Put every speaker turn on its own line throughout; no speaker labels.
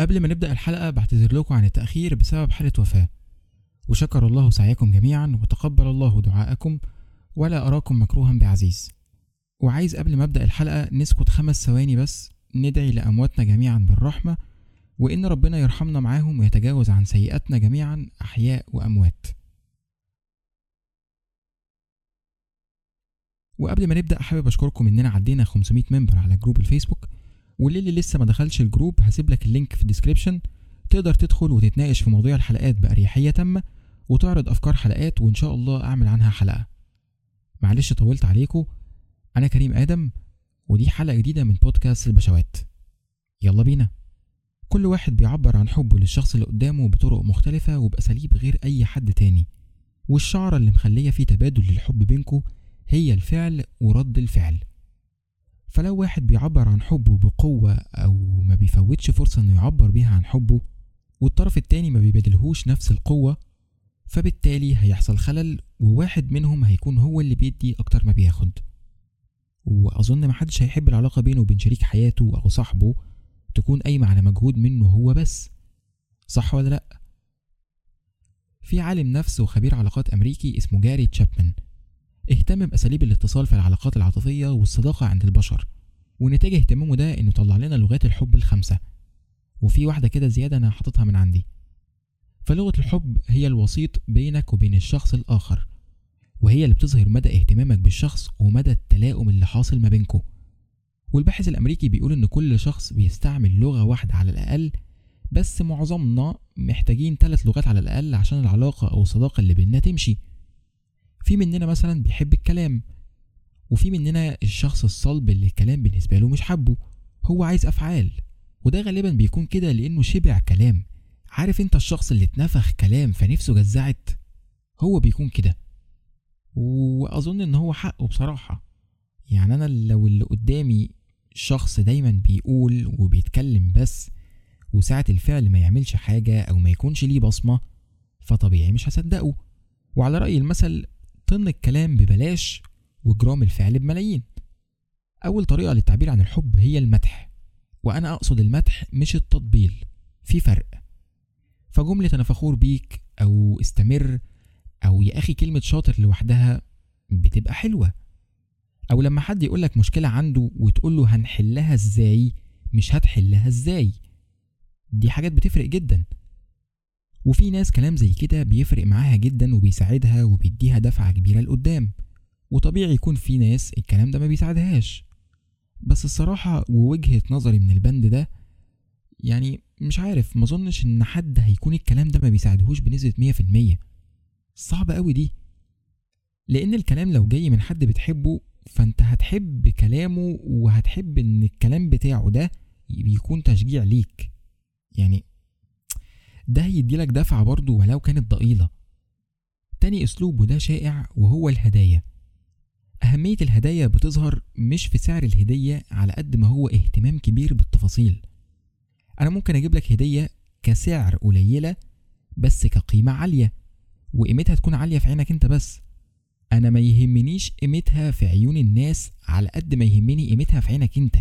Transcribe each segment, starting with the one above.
قبل ما نبدأ الحلقة بعتذر لكم عن التأخير بسبب حالة وفاة. وشكر الله سعيكم جميعا وتقبل الله دعاءكم ولا أراكم مكروها بعزيز. وعايز قبل ما أبدأ الحلقة نسكت خمس ثواني بس ندعي لأمواتنا جميعا بالرحمة وإن ربنا يرحمنا معاهم ويتجاوز عن سيئاتنا جميعا أحياء وأموات. وقبل ما نبدأ حابب أشكركم إننا عدينا 500 ممبر على جروب الفيسبوك. واللي لسه ما دخلش ال group هسيب لك ال link في ال description. تقدر تدخل وتتناقش في مواضيع الحلقات بأريحية تامة وتعرض أفكار حلقات وإن شاء الله أعمل عنها حلقة. معلش طولت عليكم أنا كريم آدم ودي حلقة جديدة من بودكاست البشوات يلا بينا. كل واحد بيعبر عن حبه للشخص اللي قدامه بطرق مختلفة وبأساليب غير أي حد تاني. والشعرة اللي مخلية في تبادل للحب بينكو هي الفعل ورد الفعل. فلو واحد بيعبر عن حبه بقوة أو ما بيفوتش فرصة إنه يعبر بيها عن حبه والطرف التاني ما بيبادلهوش نفس القوة فبالتالي هيحصل خلل وواحد منهم هيكون هو اللي بيدي أكتر ما بياخد. وأظن محدش هيحب العلاقة بينه وبين شريك حياته أو صاحبه تكون قايمة على مجهود منه هو بس. صح ولا لأ؟ في عالم نفس وخبير علاقات أمريكي اسمه جاري تشابمان. اهتم بأساليب الاتصال في العلاقات العاطفية والصداقة عند البشر ونتاج اهتمامه ده إنه طلع لنا لغات الحب الخمسة وفي واحدة كده زيادة أنا حاططها من عندي. فلغة الحب هي الوسيط بينك وبين الشخص الآخر وهي اللي بتظهر مدى اهتمامك بالشخص ومدى التلاؤم اللي حاصل ما بينكم والباحث الأمريكي بيقول إن كل شخص بيستعمل لغة واحدة على الأقل بس معظمنا محتاجين ثلاث لغات على الأقل عشان العلاقة أو الصداقة اللي بينا تمشي. في مننا مثلا بيحب الكلام وفي مننا الشخص الصلب اللي الكلام بالنسبة له مش حبه هو عايز أفعال وده غالبا بيكون كده لأنه شبع كلام. عارف أنت الشخص اللي اتنفخ كلام فنفسه جزعت؟ هو بيكون كده. وأظن إن هو حقه بصراحة. يعني أنا لو اللي قدامي شخص دايما بيقول وبيتكلم بس وساعة الفعل ما يعملش حاجة أو ما يكونش ليه بصمة فطبيعي مش هصدقه. وعلى رأي المثل طن الكلام ببلاش وجرام الفعل بملايين. أول طريقة للتعبير عن الحب هي المدح وأنا أقصد المدح مش التطبيل في فرق. فجملة أنا فخور بيك أو استمر أو يا أخي كلمة شاطر لوحدها بتبقى حلوة. أو لما حد يقولك مشكلة عنده وتقوله هنحلها إزاي مش هتحلها إزاي. دي حاجات بتفرق جدا. وفي ناس كلام زي كده بيفرق معاها جدا وبيساعدها وبيديها دفعة كبيرة لقدام. وطبيعي يكون في ناس الكلام ده ما بيساعدهاش. بس الصراحة ووجهة نظري من البند ده يعني مش عارف مظنش إن حد هيكون الكلام ده ما بيساعدهوش بنسبة مية في المية. صعبة قوي دي. لأن الكلام لو جاي من حد بتحبه فأنت هتحب كلامه وهتحب إن الكلام بتاعه ده بيكون تشجيع ليك. يعني ده هيديلك دفعة برضه ولو كانت ضئيلة. تاني أسلوب وده شائع وهو الهدايا. أهمية الهدايا بتظهر مش في سعر الهدية على قد ما هو اهتمام كبير بالتفاصيل. أنا ممكن أجيب لك هدية كسعر قليلة بس كقيمة عالية وقيمتها تكون عالية في عينك أنت بس. أنا ما يهمنيش قيمتها في عيون الناس على قد ما يهمني قيمتها في عينك أنت.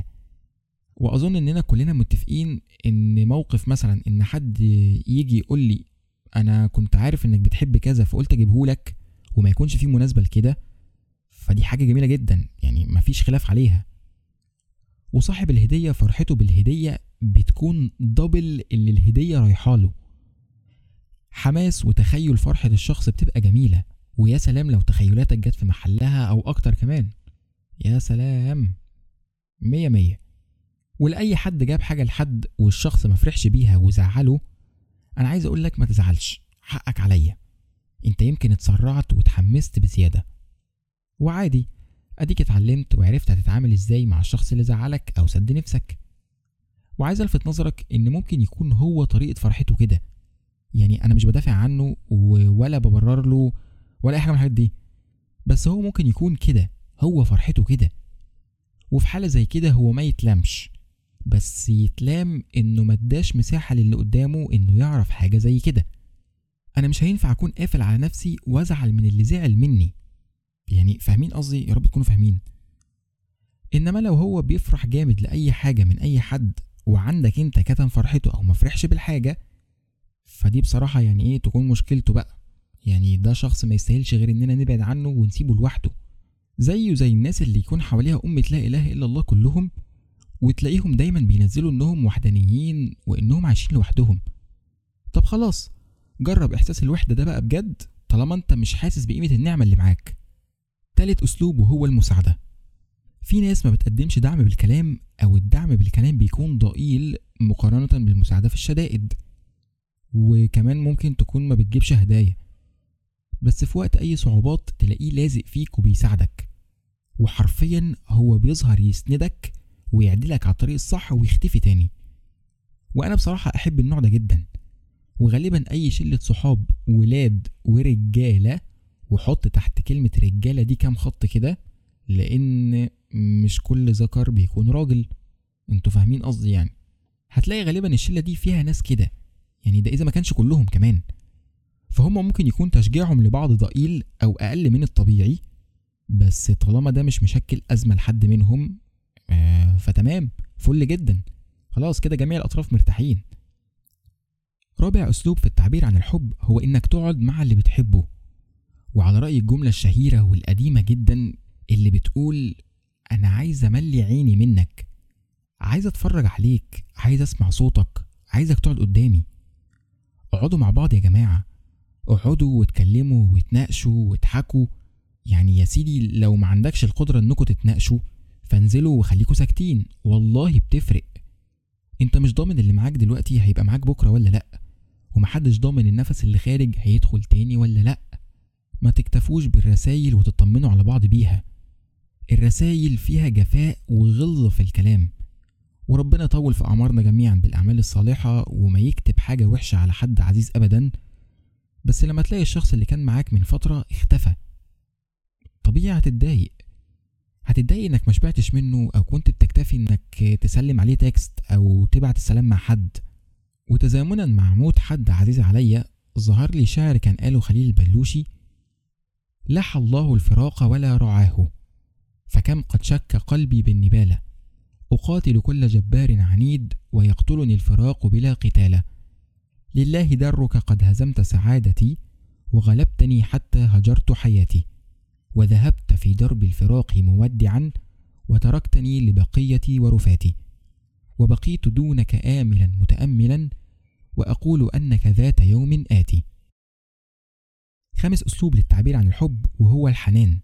وأظن إننا كلنا متفقين إن موقف مثلا إن حد يجي يقول لي أنا كنت عارف إنك بتحب كذا فقلت اجيبهولك وما يكونش فيه مناسبة لكده فدي حاجة جميلة جدا يعني مفيش خلاف عليها. وصاحب الهدية فرحته بالهدية بتكون دبل اللي الهدية رايحة له. حماس وتخيل فرحة الشخص بتبقى جميلة ويا سلام لو تخيلاتك جت في محلها أو أكتر كمان. يا سلام. مية مية. ولأي حد جاب حاجة لحد والشخص ما فرحش بيها وزعله أنا عايز أقول لك ما تزعلش حقك عليا. أنت يمكن اتسرعت واتحمست بزيادة. وعادي أديك اتعلمت وعرفت هتتعامل إزاي مع الشخص اللي زعلك أو سد نفسك. وعايز ألفت نظرك إن ممكن يكون هو طريقة فرحته كده. يعني أنا مش بدافع عنه ولا ببرر له ولا أي حاجة من الحاجات دي. بس هو ممكن يكون كده هو فرحته كده. وفي حالة زي كده هو ما يتلمش. بس يتلام إنه ما اداش مساحة للي قدامه إنه يعرف حاجة زي كده. أنا مش هينفع أكون قافل على نفسي وأزعل من اللي زعل مني. يعني فاهمين قصدي؟ يا رب تكونوا فاهمين. إنما لو هو بيفرح جامد لأي حاجة من أي حد وعندك أنت كتم فرحته أو مفرحش بالحاجة فدي بصراحة يعني إيه تكون مشكلته بقى. يعني ده شخص ما يستاهلش غير إننا نبعد عنه ونسيبه لوحده. زيه زي الناس اللي يكون حواليها أمة لا إله إلا الله كلهم وتلاقيهم دايما بينزلوا إنهم وحدانيين وإنهم عايشين لوحدهم. طب خلاص جرب إحساس الوحدة ده بقى بجد طالما أنت مش حاسس بقيمة النعمة اللي معاك. تالت أسلوب وهو المساعدة. في ناس ما بتقدمش دعم بالكلام أو الدعم بالكلام بيكون ضئيل مقارنة بالمساعدة في الشدائد. وكمان ممكن تكون ما بتجيبش هدايا. بس في وقت أي صعوبات تلاقيه لازق فيك وبيساعدك. وحرفيا هو بيظهر يسندك ويعدلك على الطريق الصح ويختفي تاني. وأنا بصراحة أحب النوع ده جدا. وغالبا أي شلة صحاب ولاد ورجالة وحط تحت كلمة رجالة دي كام خط كده لأن مش كل ذكر بيكون راجل. أنتوا فاهمين قصدي يعني. هتلاقي غالبا الشلة دي فيها ناس كده. يعني ده إذا ما كانش كلهم كمان. فهم ممكن يكون تشجيعهم لبعض ضئيل أو أقل من الطبيعي. بس طالما ده مش مشكل أزمة لحد منهم فتمام فل جدا. خلاص كده جميع الأطراف مرتاحين. رابع أسلوب في التعبير عن الحب هو إنك تقعد مع اللي بتحبه. وعلى رأي الجملة الشهيرة والقديمة جدا اللي بتقول أنا عايز أملي عيني منك. عايز أتفرج عليك. عايز أسمع صوتك. عايزك تقعد قدامي. اقعدوا مع بعض يا جماعة. اقعدوا واتكلموا واتناقشوا واضحكوا يعني يا سيدي لو ما عندكش القدرة انكم تتناقشوا فانزلوا وخليكوا ساكتين. والله بتفرق. انت مش ضامن اللي معاك دلوقتي هيبقى معاك بكرة ولا لأ؟ ومحدش ضامن النفس اللي خارج هيدخل تاني ولا لأ؟ ما تكتفوش بالرسايل وتطمنوا على بعض بيها. الرسايل فيها جفاء وغلظة في الكلام. وربنا يطول في أعمارنا جميعا بالأعمال الصالحة وما يكتب حاجة وحشة على حد عزيز أبدا. بس لما تلاقي الشخص اللي كان معاك من فترة اختفى. طبيعي هتتضايق. هتتضايق إنك ما شبعتش منه أو كنت بتكتفي إنك تسلم عليه تكست أو تبعت السلام مع حد. وتزامنا مع موت حد عزيز عليا ظهر لي شعر كان قاله خليل البلوشي لح الله الفراق ولا رعاه فكم قد شك قلبي بالنبالة. أقاتل كل جبار عنيد ويقتلني الفراق بلا قتال. لله درك قد هزمت سعادتي وغلبتني حتى هجرت حياتي. وذهبت في درب الفراق مودعا وتركتني لبقيتي ورفاتي وبقيت دونك آملا متأملا وأقول أنك ذات يوم آتي. خامس أسلوب للتعبير عن الحب وهو الحنان.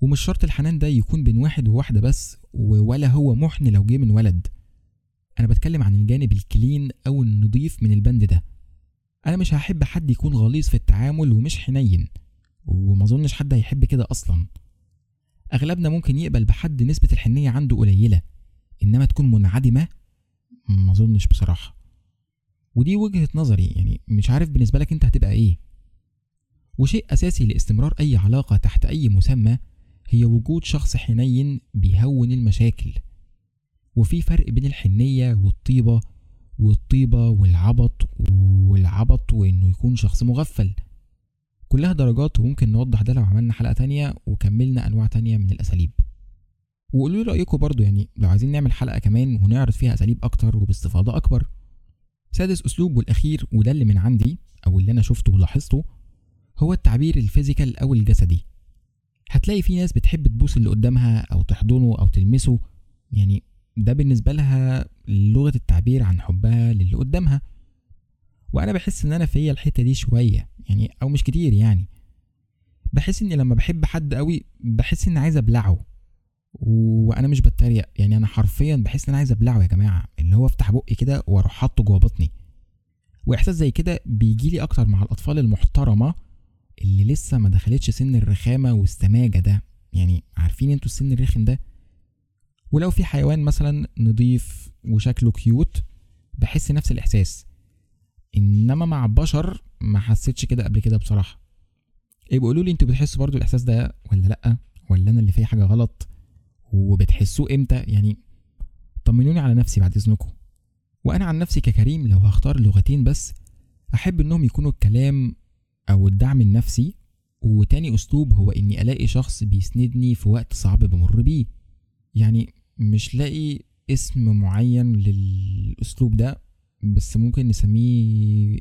ومش شرط الحنان ده يكون بين واحد وواحدة بس ولا هو محن لو جه من ولد. أنا بتكلم عن الجانب الكلين أو النضيف من البند ده. أنا مش هحب حد يكون غليظ في التعامل ومش حنين. وما أظنش حد هيحب كده أصلا. أغلبنا ممكن يقبل بحد نسبة الحنية عنده قليلة إنما تكون منعدمة ما أظنش بصراحة. ودي وجهة نظري يعني مش عارف بالنسبة لك أنت هتبقى إيه. وشيء أساسي لاستمرار أي علاقة تحت أي مسمى هي وجود شخص حنين بيهون المشاكل. وفي فرق بين الحنية والطيبة والطيبة والعبط والعبط وإنه يكون شخص مغفل. كلها درجات وممكن نوضح ده لو عملنا حلقة تانية وكملنا أنواع تانية من الأساليب. وقولوا لي رأيكم برضو يعني لو عايزين نعمل حلقة كمان ونعرض فيها أساليب أكتر وباستفاضة أكبر. سادس أسلوب والأخير وده اللي من عندي أو اللي أنا شفته ولاحظته هو التعبير الفيزيكال أو الجسدي. هتلاقي في ناس بتحب تبوس اللي قدامها أو تحضنه أو تلمسه. يعني ده بالنسبة لها لغة التعبير عن حبها للي قدامها. وأنا بحس إن أنا فيا الحتة دي شوية. يعني أو مش كتير يعني. بحس إني لما بحب حد قوي بحس إني عايز أبلعه. وأنا مش بتريق. يعني أنا حرفيا بحس إن أنا عايز أبلعه يا جماعة. اللي هو أفتح بقي كده وأروح حاطه جوه بطني. وإحساس زي كده بيجيلي أكتر مع الأطفال المحترمة اللي لسه ما دخلتش سن الرخامة والسماجة ده. يعني عارفين أنتوا السن الرخم ده؟ ولو في حيوان مثلا نضيف وشكله كيوت بحس نفس الإحساس. إنما مع بشر ما حسيتش كده قبل كده بصراحة. إيه بيقولوا لي أنتوا بتحسوا برضو الإحساس ده ولا لأ؟ ولا أنا اللي فيه حاجة غلط؟ وبتحسوه إمتى؟ يعني طمنوني على نفسي بعد إذنكم. وأنا عن نفسي ككريم لو هختار لغتين بس أحب إنهم يكونوا الكلام أو الدعم النفسي وتاني أسلوب هو إني ألاقي شخص بيسندني في وقت صعب بمر بيه. يعني مش لاقي اسم معين للأسلوب ده بس ممكن نسميه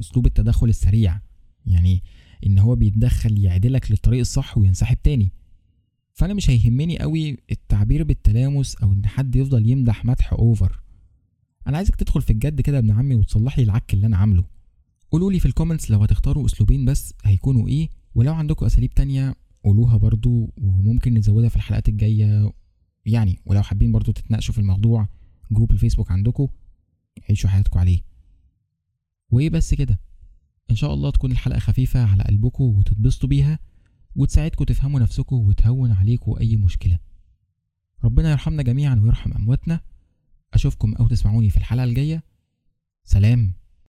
أسلوب التدخل السريع. يعني إن هو بيتدخل يعدلك للطريق الصح وينسحب تاني. فأنا مش هيهمني قوي التعبير بالتلامس أو إن حد يفضل يمدح مدح اوفر أنا عايزك تدخل في الجد كده ابن عمي وتصلح لي العك اللي أنا عامله. قولوا لي في ال comments لو هتختاروا أسلوبين بس هيكونوا إيه ولو عندكم أساليب تانية قولوها برضو وممكن نزودها في الحلقات الجاية. يعني ولو حابين برضو تتناقشوا في الموضوع group الفيسبوك عندكم. عيشوا حياتكم عليه. وإيه بس كده؟ إن شاء الله تكون الحلقة خفيفة على قلبكم وتتبسطوا بيها وتساعدكم تفهموا نفسكم وتهون عليكم أي مشكلة. ربنا يرحمنا جميعا ويرحم أمواتنا. أشوفكم أو تسمعوني في الحلقة الجاية. سلام.